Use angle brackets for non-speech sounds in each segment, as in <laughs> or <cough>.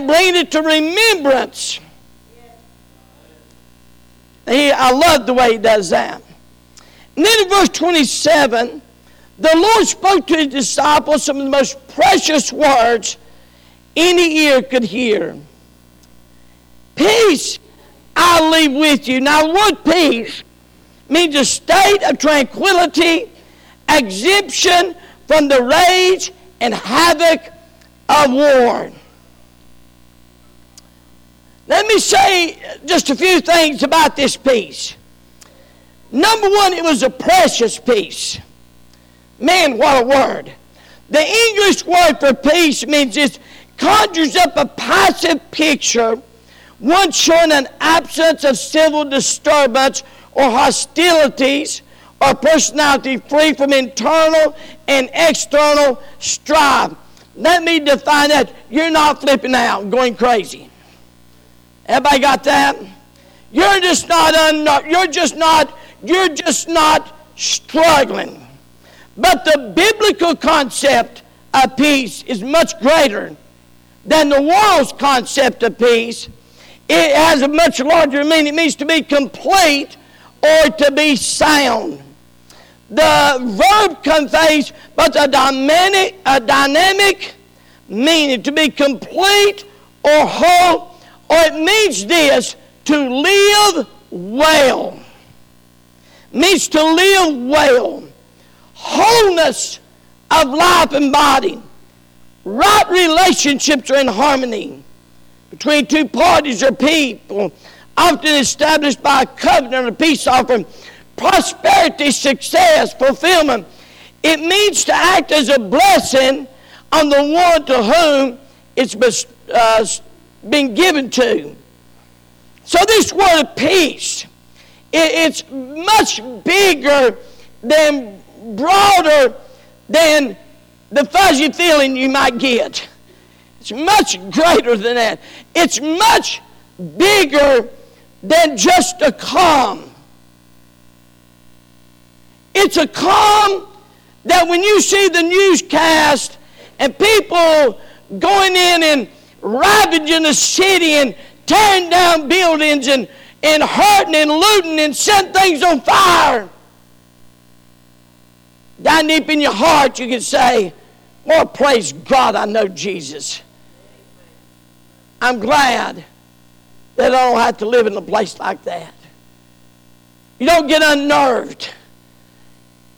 and bring it to remembrance. He, I love the way he does that. And then in verse 27, the Lord spoke to his disciples some of the most precious words any ear could hear. Peace I leave with you. Now, word peace means a state of tranquility, exemption from the rage and havoc of war. Let me say just a few things about this peace. Number one, it was a precious peace. Man, what a word. The English word for peace means it conjures up a passive picture, one showing an absence of civil disturbance or hostilities or personality free from internal and external strife. Let me define that. You're not flipping out, going crazy. Everybody got that? You're just not un- you're just not you're just not struggling. But the biblical concept of peace is much greater than the world's concept of peace. It has a much larger meaning. It means to be complete or to be sound. The verb conveys but a dynamic, a dynamic meaning to be complete or whole or it means this to live well. Means to live well. Wholeness of life and body. Right relationships are in harmony between two parties or people, often established by a covenant or peace offering. Prosperity, success, fulfillment. It means to act as a blessing on the one to whom it's uh, been given to. So this word of peace, it's much bigger than broader than the fuzzy feeling you might get. It's much greater than that. It's much bigger than just a calm. It's a calm that when you see the newscast and people going in and ravaging the city and tearing down buildings and, and hurting and looting and setting things on fire. Down deep in your heart, you can say, Well, praise God, I know Jesus. I'm glad that I don't have to live in a place like that. You don't get unnerved.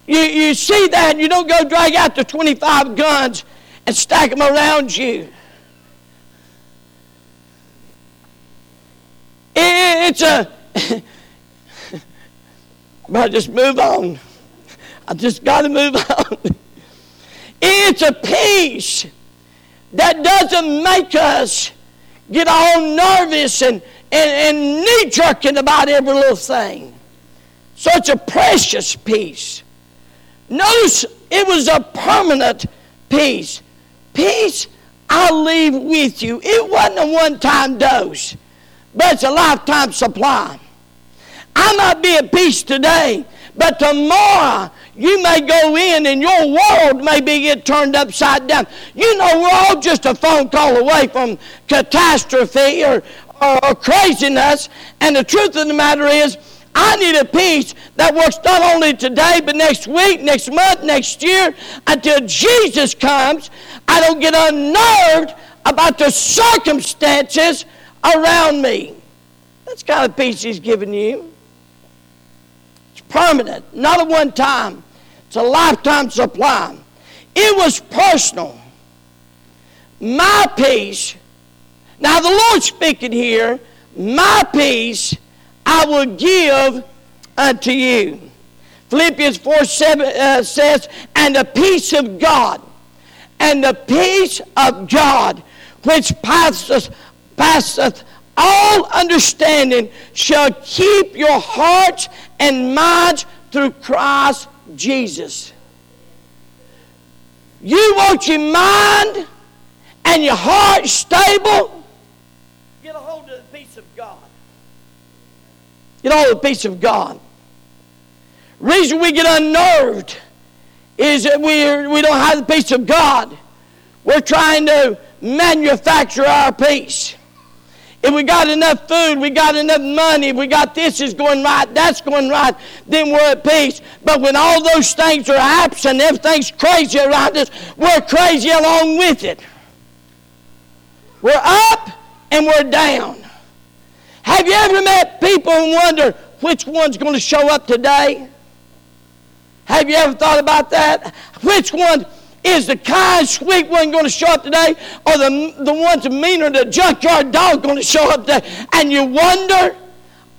You, you see that, you don't go drag out the 25 guns and stack them around you. It's a. <coughs> but just move on. I just got to move on. It's a peace that doesn't make us get all nervous and, and, and knee jerking about every little thing. Such a precious peace. Notice it was a permanent peace. Peace I'll leave with you. It wasn't a one time dose but it's a lifetime supply. I might be at peace today, but tomorrow you may go in and your world may be get turned upside down. You know, we're all just a phone call away from catastrophe or, or, or craziness. And the truth of the matter is, I need a peace that works not only today, but next week, next month, next year, until Jesus comes. I don't get unnerved about the circumstances around me. That's kind of peace He's given you. It's permanent, not a one time, it's a lifetime supply. It was personal. My peace, now the Lord speaking here, my peace I will give unto you. Philippians 4 7 uh, says, And the peace of God, and the peace of God, which passeth passeth all understanding shall keep your hearts and minds through Christ Jesus. You want your mind and your heart stable? Get a hold of the peace of God. Get a hold of the peace of God. Reason we get unnerved is that we we don't have the peace of God. We're trying to manufacture our peace. If we got enough food, we got enough money, if we got this is going right, that's going right, then we're at peace. But when all those things are absent, everything's crazy around us, we're crazy along with it. We're up and we're down. Have you ever met people and wondered which one's going to show up today? Have you ever thought about that? Which one is the kind, sweet one going to show up today, or the, the one's meaner, the junkyard dog going to show up today? And you wonder,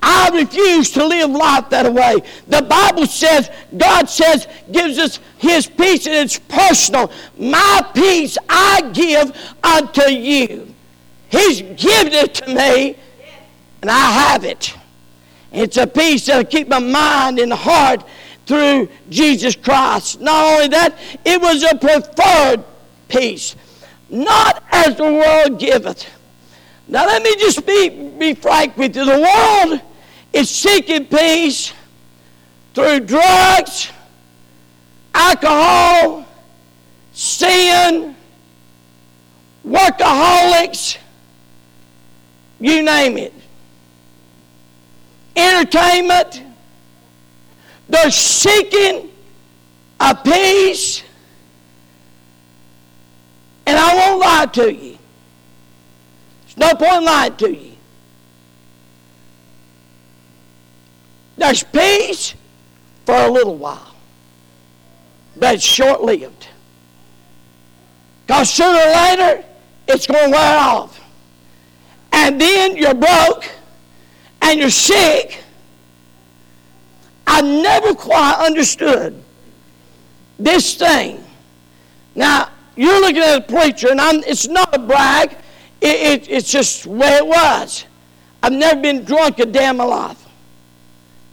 I refuse to live life that way. The Bible says, God says, gives us His peace, and it's personal. My peace I give unto you. He's given it to me, and I have it. It's a peace that'll keep my mind and heart through Jesus Christ. Not only that, it was a preferred peace, not as the world giveth. Now, let me just be, be frank with you. The world is seeking peace through drugs, alcohol, sin, workaholics, you name it. Entertainment, they're seeking a peace. And I won't lie to you. There's no point lying to you. There's peace for a little while, but it's short lived. Because sooner or later, it's going to wear off. And then you're broke and you're sick I never quite understood this thing. Now, you're looking at a preacher, and I'm, it's not a brag, it, it, it's just the way it was. I've never been drunk a day in.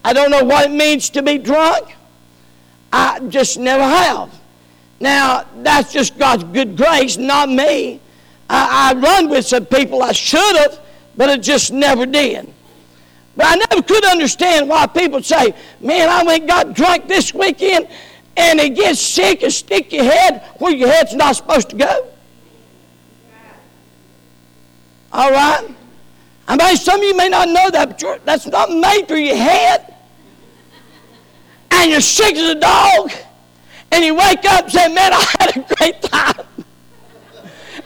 I don't know what it means to be drunk. I just never have. Now, that's just God's good grace, not me. I, I run with some people I should have, but it just never did. But I never could understand why people say, man, I went got drunk this weekend and it gets sick and stick your head where your head's not supposed to go. All right? I mean, some of you may not know that, but that's not made for your head. And you're sick as a dog. And you wake up and say, man, I had a great time.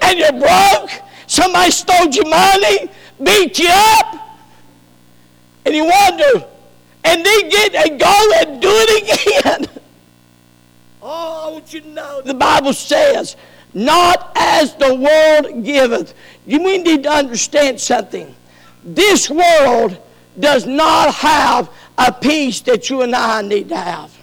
and you're broke. Somebody stole your money, beat you up and you wonder, and then get and go and do it again. oh, I want you to know the Bible says, not as the world giveth. You we need to understand something. This world does not have a peace that you and I need to have.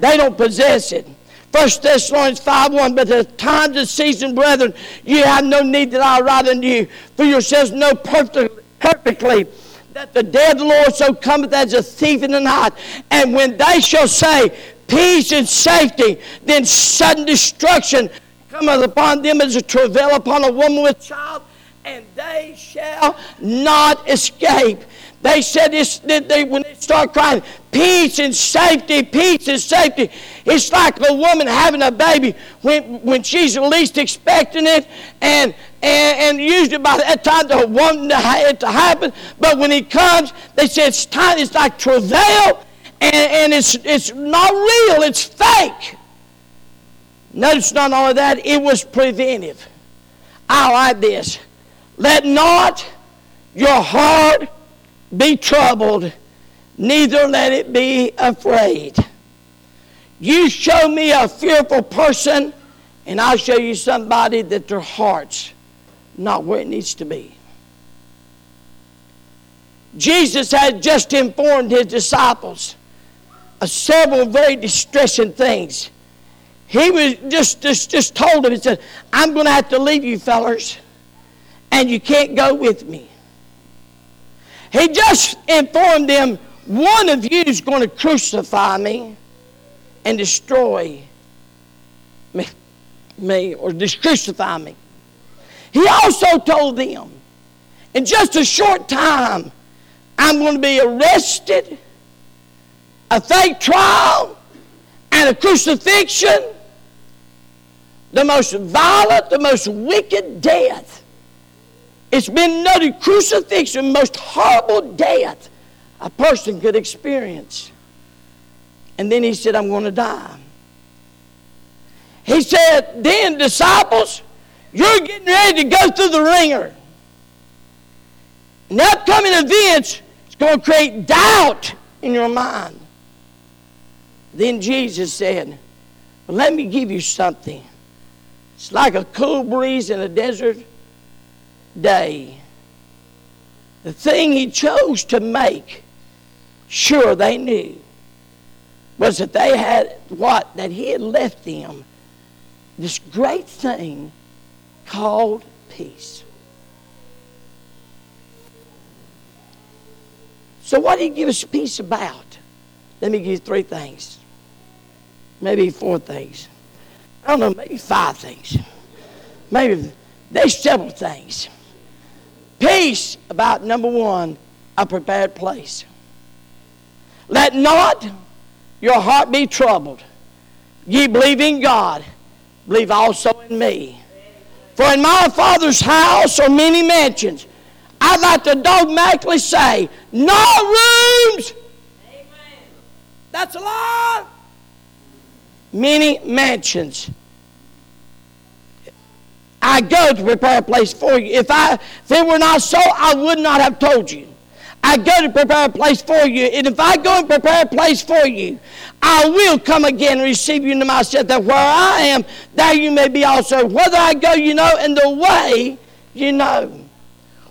They don't possess it. 1 Thessalonians 5 1, but the times and season, brethren, you have no need that I write unto you, for yourselves know perfectly, perfectly that the dead Lord so cometh as a thief in the night. And when they shall say, Peace and safety, then sudden destruction cometh upon them as a travail upon a woman with child, and they shall not escape. They said this they, when they start crying, peace and safety, peace and safety. It's like a woman having a baby when, when she's least expecting it, and, and, and usually by that time they're wanting it to happen. But when it comes, they say it's time, it's like travail, and, and it's, it's not real, it's fake. Notice not only that, it was preventive. I like this. Let not your heart be troubled, neither let it be afraid. You show me a fearful person, and I'll show you somebody that their heart's not where it needs to be. Jesus had just informed his disciples of several very distressing things. He was just, just, just told them, he said, I'm going to have to leave you fellers, and you can't go with me. He just informed them, one of you is going to crucify me and destroy me, me or just crucify me. He also told them, in just a short time, I'm going to be arrested, a fake trial, and a crucifixion. the most violent, the most wicked death. It's been noted crucifixion, most horrible death a person could experience. And then he said, I'm going to die. He said, then disciples, you're getting ready to go through the wringer. And upcoming events is going to create doubt in your mind. Then Jesus said, well, let me give you something. It's like a cool breeze in a desert day. The thing he chose to make sure they knew was that they had what? That he had left them this great thing called peace. So, what did he give us peace about? Let me give you three things. Maybe four things. I don't know, maybe five things. Maybe there's several things. Peace about number one, a prepared place. Let not your heart be troubled. Ye believe in God, believe also in me. For in my Father's house are many mansions. I'd like to dogmatically say, no rooms. Amen. That's a lie. Many mansions. I go to prepare a place for you. If I if it were not so, I would not have told you. I go to prepare a place for you. And if I go and prepare a place for you, I will come again and receive you into myself, that where I am, there you may be also. Whether I go, you know, and the way, you know.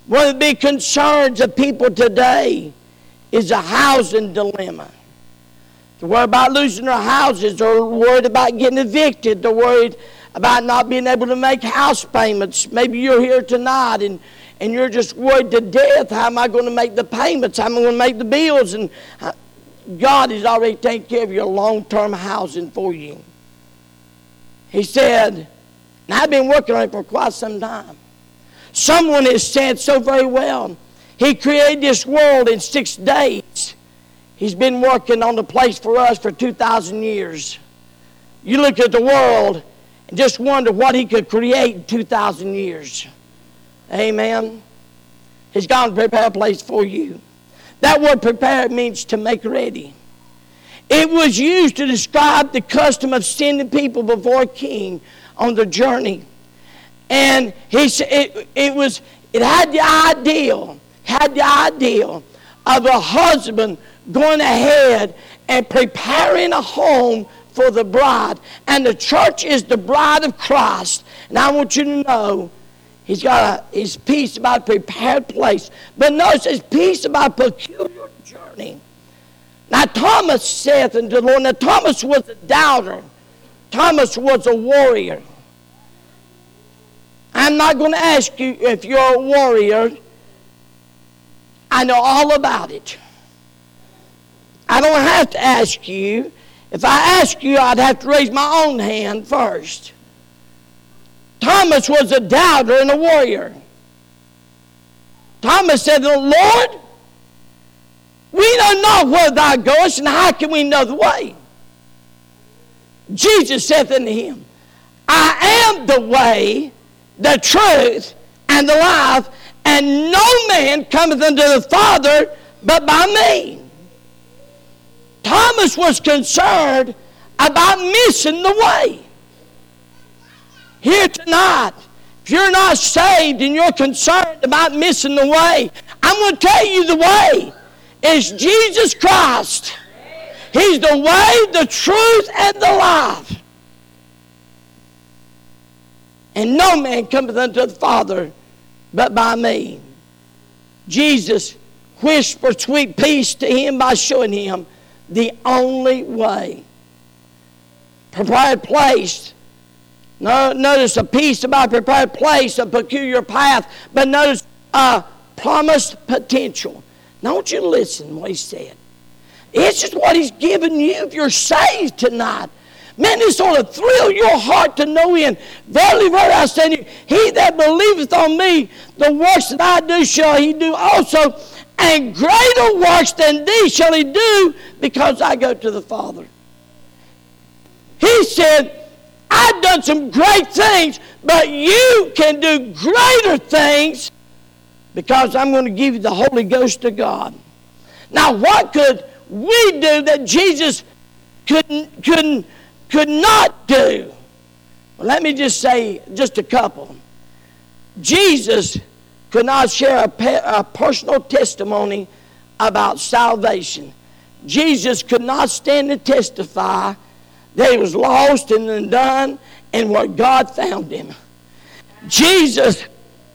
One of the big concerns of people today is a housing dilemma. They're worried about losing their houses. They're worried about getting evicted. They're worried about not being able to make house payments. Maybe you're here tonight and and you're just worried to death. How am I going to make the payments? How am I going to make the bills? And uh, God has already taken care of your long term housing for you. He said, and I've been working on it for quite some time. Someone has said so very well. He created this world in six days. He's been working on the place for us for 2,000 years. You look at the world just wonder what he could create in 2,000 years. Amen. He's gone to prepare a place for you. That word prepare means to make ready. It was used to describe the custom of sending people before a king on the journey. And he it, it was it had the ideal, had the ideal of a husband going ahead and preparing a home for the bride. And the church is the bride of Christ. And I want you to know He's got a, his peace about a prepared place. But notice his peace about a peculiar journey. Now Thomas saith unto the Lord, now Thomas was a doubter. Thomas was a warrior. I'm not going to ask you if you're a warrior. I know all about it. I don't have to ask you. If I asked you, I'd have to raise my own hand first. Thomas was a doubter and a warrior. Thomas said, Lord, we don't know where thou goest, and how can we know the way? Jesus saith unto him, I am the way, the truth, and the life, and no man cometh unto the Father but by me. Thomas was concerned about missing the way. Here tonight, if you're not saved and you're concerned about missing the way, I'm going to tell you the way. It's Jesus Christ. He's the way, the truth, and the life. And no man cometh unto the Father but by me. Jesus whispered sweet peace to him by showing him the only way. Prepared place no, notice a peace about prepared place, a peculiar path, but notice a promised potential. Now, I you listen to what he said. It's just what he's given you if you're saved tonight. Man, this ought to thrill your heart to know in. Verily, verily, I say to you, he that believeth on me, the works that I do shall he do also, and greater works than these shall he do, because I go to the Father. He said, I've done some great things, but you can do greater things because I'm going to give you the Holy Ghost of God. Now, what could we do that Jesus couldn't, couldn't, could not do? Well, let me just say just a couple. Jesus could not share a, pe- a personal testimony about salvation. Jesus could not stand to testify that he was lost and undone and where God found him. Jesus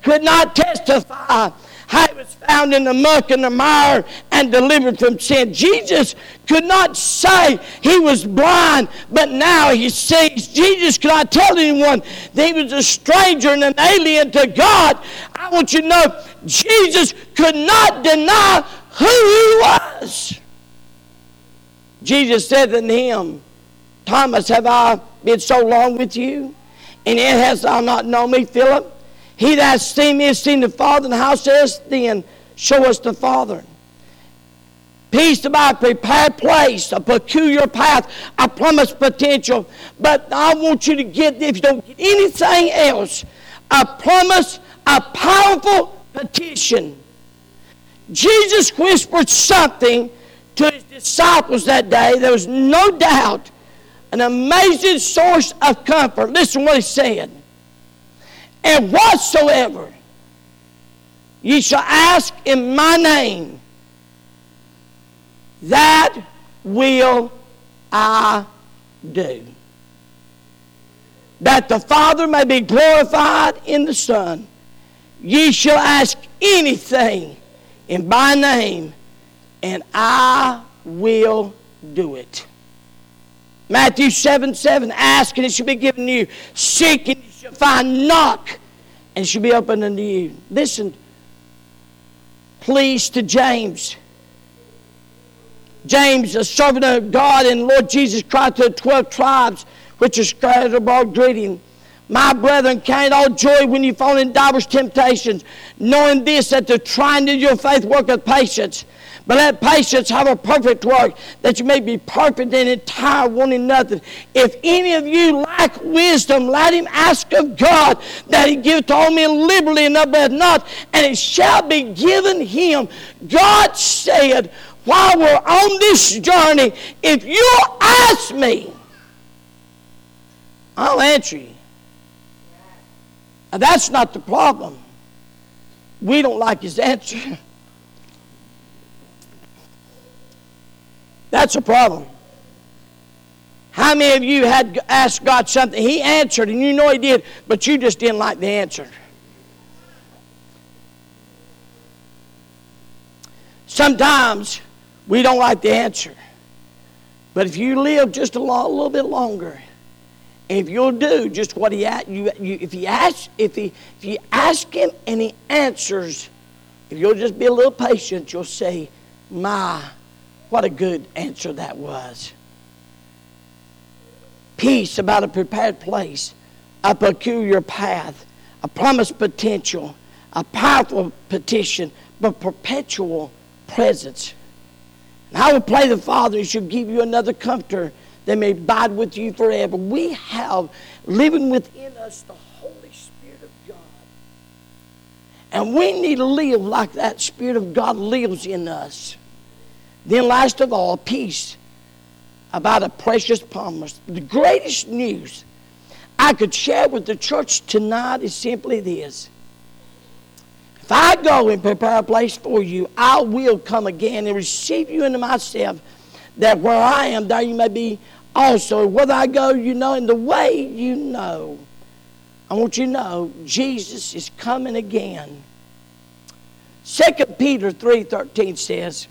could not testify he was found in the muck and the mire and delivered from sin. Jesus could not say he was blind, but now he sees. Jesus could not tell anyone that he was a stranger and an alien to God. I want you to know Jesus could not deny who he was. Jesus said unto him, Thomas, have I been so long with you? And yet hast thou not known me, Philip? He that has seen me has seen the Father, and how sayest then, show us the Father? Peace about a prepared place, a peculiar path, a promised potential. But I want you to get, if you don't get anything else, a promise, a powerful petition. Jesus whispered something to his disciples that day. There was no doubt an amazing source of comfort. Listen what he said. And whatsoever ye shall ask in my name, that will I do. That the Father may be glorified in the Son. Ye shall ask anything in my name, and I will do it. Matthew 7 7, ask and it shall be given you. Seek and shall find. Knock and she'll be opened unto you. Listen, please, to James. James, a servant of God and Lord Jesus Christ to the 12 tribes, which are scattered abroad, greeting. My brethren, count all joy when you fall in divers temptations, knowing this, that the trying of your faith worketh patience. But let patience have a perfect work, that you may be perfect and entire, wanting nothing. If any of you lack wisdom, let him ask of God that he give to all men liberally and upbraid not, and it shall be given him. God said, while we're on this journey, if you ask me, I'll answer you. Now, that's not the problem. We don't like his answer. <laughs> That's a problem. How many of you had asked God something? He answered, and you know He did, but you just didn't like the answer. Sometimes we don't like the answer. But if you live just a, lot, a little bit longer, if you'll do just what he you, you if he asks if he if you ask him and he answers, if you'll just be a little patient, you'll say, "My what a good answer that was. Peace about a prepared place, a peculiar path, a promised potential, a powerful petition, but perpetual presence. And I will pray the Father, He shall give you another comforter that may abide with you forever. We have living within us the Holy Spirit of God. And we need to live like that Spirit of God lives in us. Then, last of all, peace about a precious promise. The greatest news I could share with the church tonight is simply this. If I go and prepare a place for you, I will come again and receive you into myself, that where I am, there you may be also. Whether I go, you know, in the way you know. I want you to know Jesus is coming again. 2 Peter 3.13 says,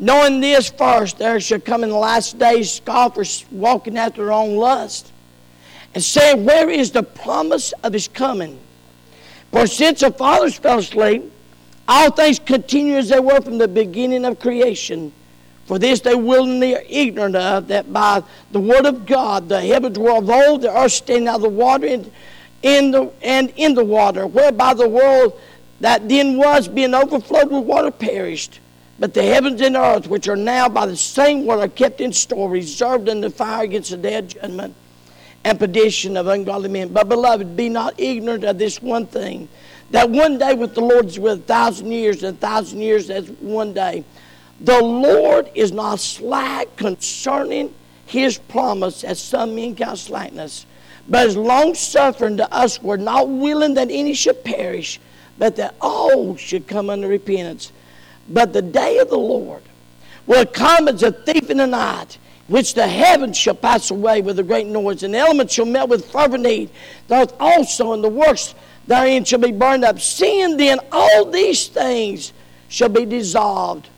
Knowing this first, there shall come in the last days scoffers walking after their own lust, and saying, Where is the promise of his coming? For since the fathers fell asleep, all things continue as they were from the beginning of creation. For this they willingly are ignorant of, that by the word of God the heavens were of old, the earth standing out of the water and in the, and in the water, whereby the world that then was being overflowed with water perished. But the heavens and earth, which are now by the same word, are kept in store, reserved in the fire against the day of judgment and perdition of ungodly men. But, beloved, be not ignorant of this one thing that one day with the Lord is with a thousand years, and a thousand years as one day. The Lord is not slack concerning his promise, as some men count slackness, but is long suffering to us. We're not willing that any should perish, but that all should come unto repentance. But the day of the Lord will come as a thief in the night which the heavens shall pass away with a great noise, and the elements shall melt with fervent heat. Earth also and the works therein shall be burned up. Seeing then all these things shall be dissolved,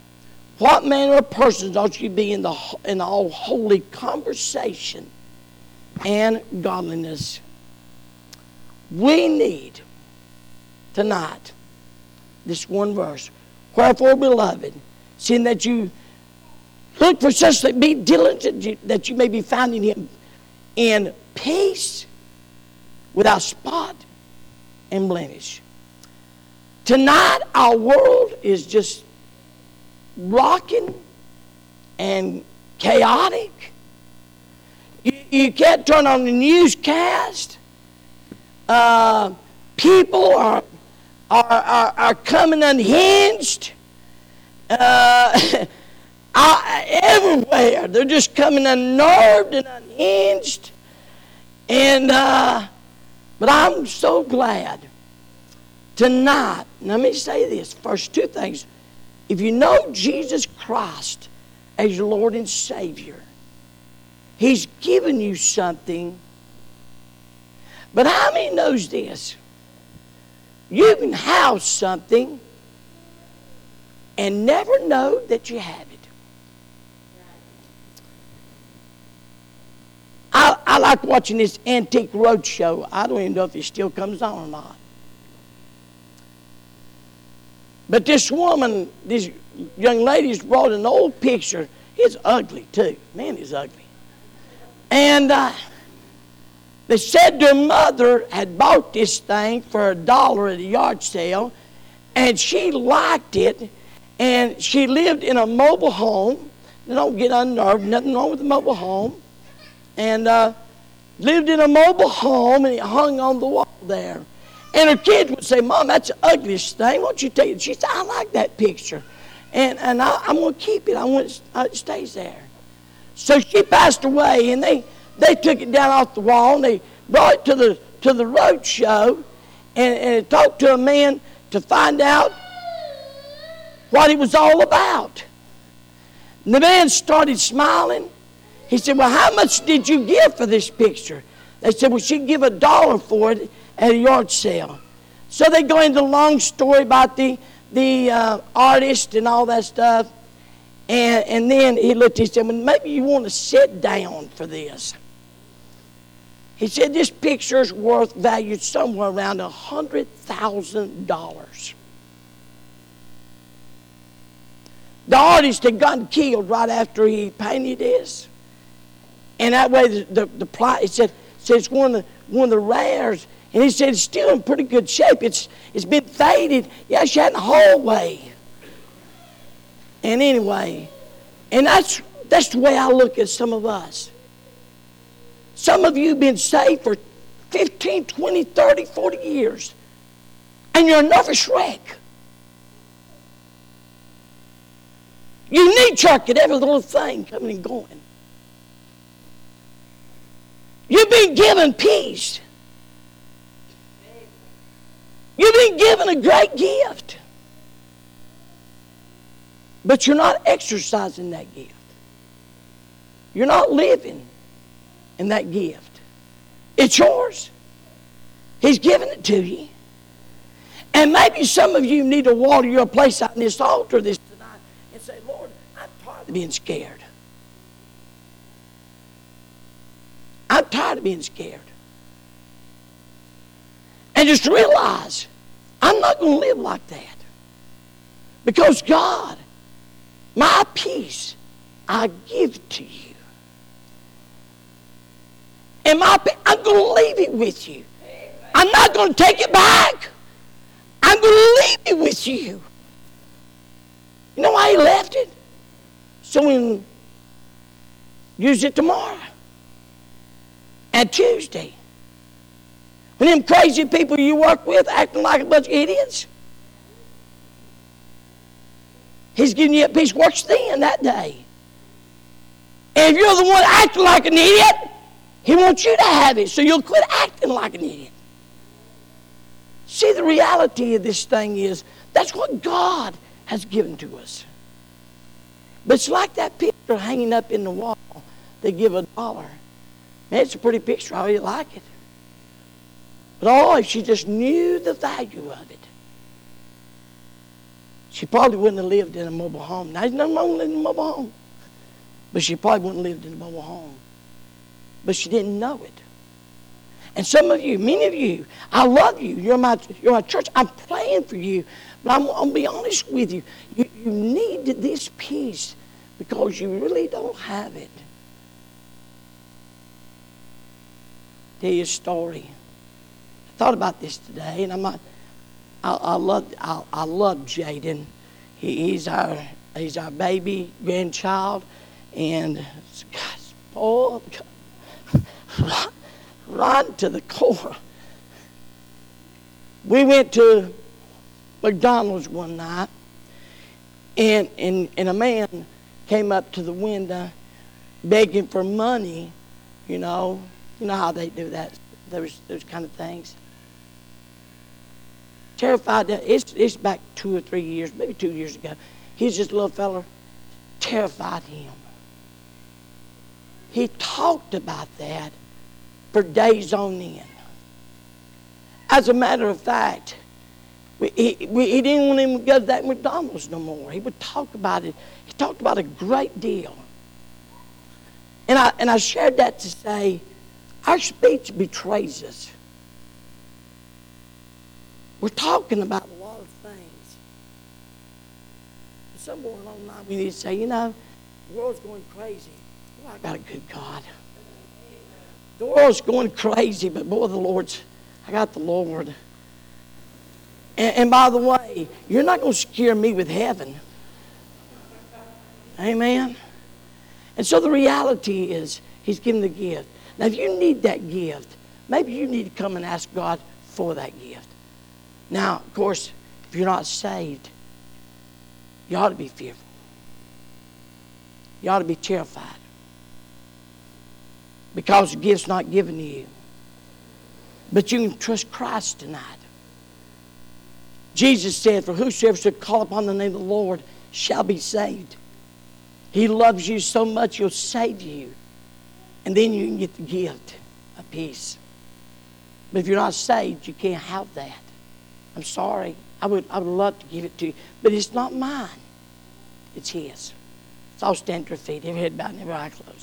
what manner of persons ought you be in the in all holy conversation and godliness? We need tonight this one verse. Wherefore, beloved, seeing that you Look for such that be diligent that you may be found in him in peace, without spot and blemish. Tonight, our world is just rocking and chaotic. You, you can't turn on the newscast. Uh, people are, are, are, are coming unhinged. Uh, <laughs> everywhere. They're just coming unnerved and unhinged. And, uh, but I'm so glad tonight. Let me say this first two things. If you know Jesus Christ as your Lord and Savior, He's given you something. But how many knows this? You can have something and never know that you have it. I, I like watching this Antique Roadshow. I don't even know if it still comes on or not. But this woman, this young lady's brought an old picture. It's ugly too. Man, it's ugly. And uh, they said their mother had bought this thing for a dollar at a yard sale, and she liked it, and she lived in a mobile home. don't get unnerved, nothing wrong with a mobile home and uh, lived in a mobile home and it hung on the wall there. And her kids would say, Mom, that's the ugliest thing. Why don't you take it? She said, I like that picture. And, and I, am going to keep it. I want it, uh, it stays there. So she passed away, and they, they took it down off the wall, and they brought it to the, to the road show, and, and talked to a man to find out what it was all about. And the man started smiling, he said, Well, how much did you give for this picture? They said, Well, she'd give a dollar for it at a yard sale. So they go into a long story about the, the uh, artist and all that stuff. And, and then he looked, at he said, well, maybe you want to sit down for this. He said, this picture is worth valued somewhere around a $100,000. The artist had gotten killed right after he painted this. And that way, the, the, the plot, it said, said it's one of, the, one of the rares. And he said it's still in pretty good shape. It's, it's been faded. Yeah, she had in the hallway. And anyway, and that's, that's the way I look at some of us. Some of you have been saved for 15, 20, 30, 40 years. And you're a nervous wreck. You need chuck at every little thing coming and going. You've been given peace. You've been given a great gift. But you're not exercising that gift. You're not living in that gift. It's yours. He's given it to you. And maybe some of you need to water your place out in this altar this tonight and say, Lord, I'm tired of being scared. I'm tired of being scared. And just realize I'm not going to live like that. Because God, my peace, I give to you. And my, I'm going to leave it with you. I'm not going to take it back. I'm going to leave it with you. You know why he left it? So we can use it tomorrow. Mad Tuesday. When them crazy people you work with acting like a bunch of idiots. He's giving you a peace worse then that day. And if you're the one acting like an idiot, he wants you to have it so you'll quit acting like an idiot. See, the reality of this thing is that's what God has given to us. But it's like that picture hanging up in the wall. They give a dollar. Man, it's a pretty picture. I really like it. But oh, if she just knew the value of it, she probably wouldn't have lived in a mobile home. Now, there's nothing wrong living in a mobile home. But she probably wouldn't have lived in a mobile home. But she didn't know it. And some of you, many of you, I love you. You're my, you're my church. I'm praying for you. But I'm, going to be honest with you. you. You need this peace because you really don't have it. Tell you a story. I thought about this today, and I'm not. I, I love. I, I love Jaden. He, he's our. He's our baby grandchild, and God, spoiled, right to the core. We went to McDonald's one night, and, and, and a man came up to the window begging for money, you know. You know how they do that, those, those kind of things. Terrified that it's, it's back two or three years, maybe two years ago. He's just a little fella. Terrified him. He talked about that for days on end. As a matter of fact, he, he didn't want him to go to that McDonald's no more. He would talk about it. He talked about a great deal. And I, and I shared that to say our speech betrays us. We're talking about a lot of things. Somewhere along the line, we need to say, you know, the world's going crazy. Well, I got a good God. The world's going crazy, but boy, the Lord's, I got the Lord. And, and by the way, you're not going to scare me with heaven. Amen. And so the reality is, He's given the gift. Now, if you need that gift, maybe you need to come and ask God for that gift. Now, of course, if you're not saved, you ought to be fearful. You ought to be terrified because the gift's not given to you. But you can trust Christ tonight. Jesus said, For whosoever should call upon the name of the Lord shall be saved. He loves you so much, he'll save you. And then you can get the gift of peace. But if you're not saved, you can't have that. I'm sorry. I would, I would love to give it to you. But it's not mine, it's his. So I'll stand to your feet, every head bowed every eye closed.